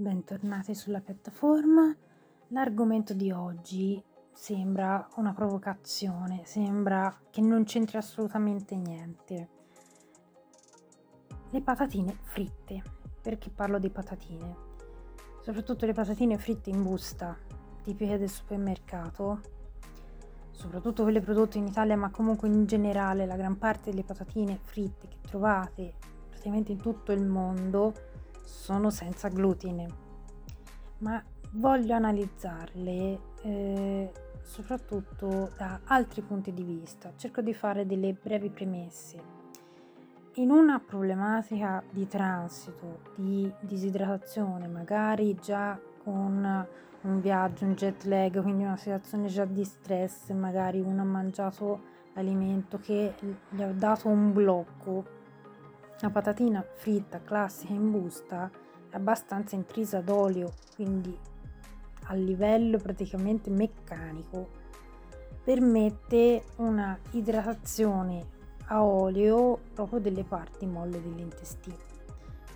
bentornati sulla piattaforma. L'argomento di oggi sembra una provocazione, sembra che non c'entri assolutamente niente. Le patatine fritte. Perché parlo di patatine? Soprattutto le patatine fritte in busta, tipiche del supermercato, soprattutto quelle prodotte in Italia, ma comunque in generale la gran parte delle patatine fritte che trovate praticamente in tutto il mondo sono senza glutine, ma voglio analizzarle eh, soprattutto da altri punti di vista. Cerco di fare delle brevi premesse. In una problematica di transito, di disidratazione, magari già con un viaggio, un jet lag, quindi una situazione già di stress, magari uno ha mangiato l'alimento che gli ha dato un blocco la patatina fritta classica in busta è abbastanza intrisa d'olio, quindi a livello praticamente meccanico permette una idratazione a olio proprio delle parti molle dell'intestino.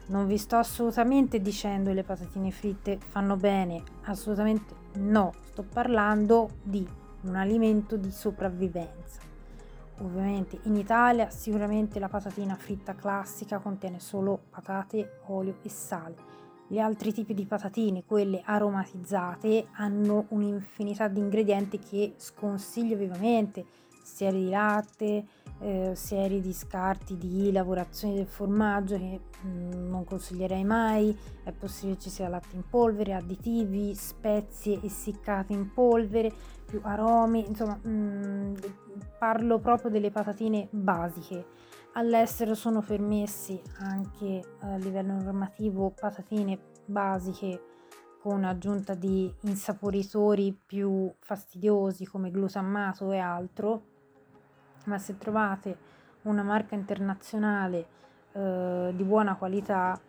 Non vi sto assolutamente dicendo che le patatine fritte fanno bene, assolutamente no, sto parlando di un alimento di sopravvivenza Ovviamente in Italia sicuramente la patatina fritta classica contiene solo patate, olio e sale. Gli altri tipi di patatine, quelle aromatizzate, hanno un'infinità di ingredienti che sconsiglio vivamente, sieri di latte, eh, sieri di scarti di lavorazione del formaggio che mh, mm, non consiglierei mai, è possibile ci sia latte in polvere, additivi, spezie essiccate in polvere, più aromi, insomma mh, mm, parlo proprio delle patatine basiche. All'estero sono permessi anche a livello normativo patatine basiche con aggiunta di insaporitori più fastidiosi come glutammato e altro, ma se trovate una marca internazionale eh, di buona qualità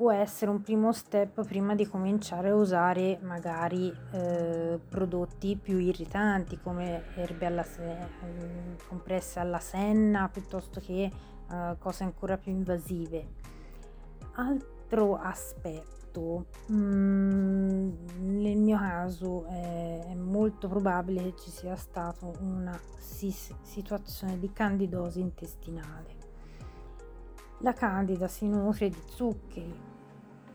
può essere un primo step prima di cominciare a usare magari eh, prodotti più irritanti come erbe alla se- mm, compresse alla senna piuttosto che eh, cose ancora più invasive. Altro aspetto, mm, nel mio caso è, è, molto probabile che ci sia stata una si- situazione di candidosi intestinale. La candida si nutre di zuccheri,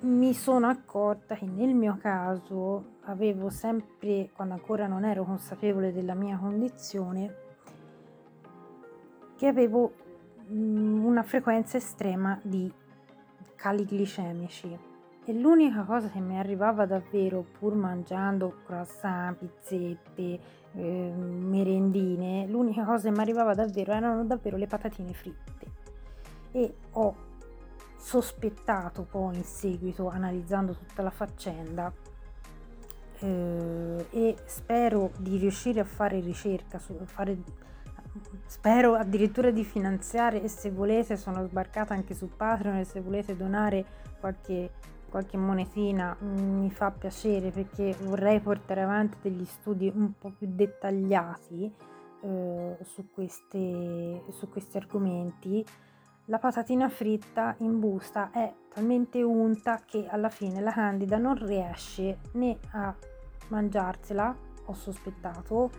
mi sono accorta che nel mio caso avevo sempre, quando ancora non ero consapevole della mia condizione, che avevo mm, una frequenza estrema di cali glicemici e l'unica cosa che mi arrivava davvero pur mangiando croissant, pizzette, eh, merendine, l'unica cosa che mi arrivava davvero erano davvero le patatine fritte. E ho sospettato poi in seguito analizzando tutta la faccenda eh, e spero di riuscire a fare ricerca su, fare, spero addirittura di finanziare e se volete sono sbarcata anche su Patreon e se volete donare qualche, qualche monetina mm, mi fa piacere perché vorrei portare avanti degli studi un po' più dettagliati eh, su, queste, su questi argomenti la patatina fritta in busta è talmente unta che alla fine la candida non riesce né a mangiarsela, ho sospettato,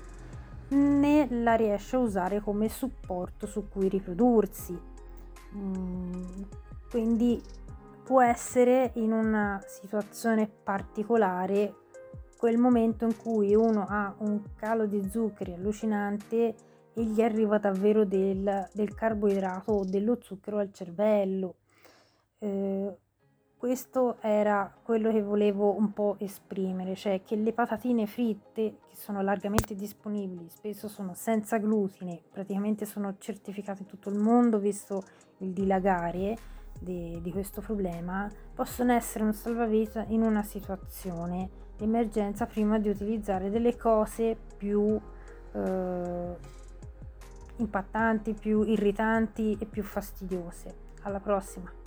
né la riesce a usare come supporto su cui riprodursi. Mm, quindi può essere in una situazione particolare quel momento in cui uno ha un calo di zuccheri allucinante e gli arriva davvero del, del carboidrato o dello zucchero al cervello. Eh, questo era quello che volevo un po' esprimere, cioè che le patatine fritte, che sono largamente disponibili, spesso sono senza glutine, praticamente sono certificate in tutto il mondo, visto il dilagare di, di questo problema, possono essere un salvavita in una situazione di emergenza prima di utilizzare delle cose più eh, impattanti, più irritanti e più fastidiose. Alla prossima!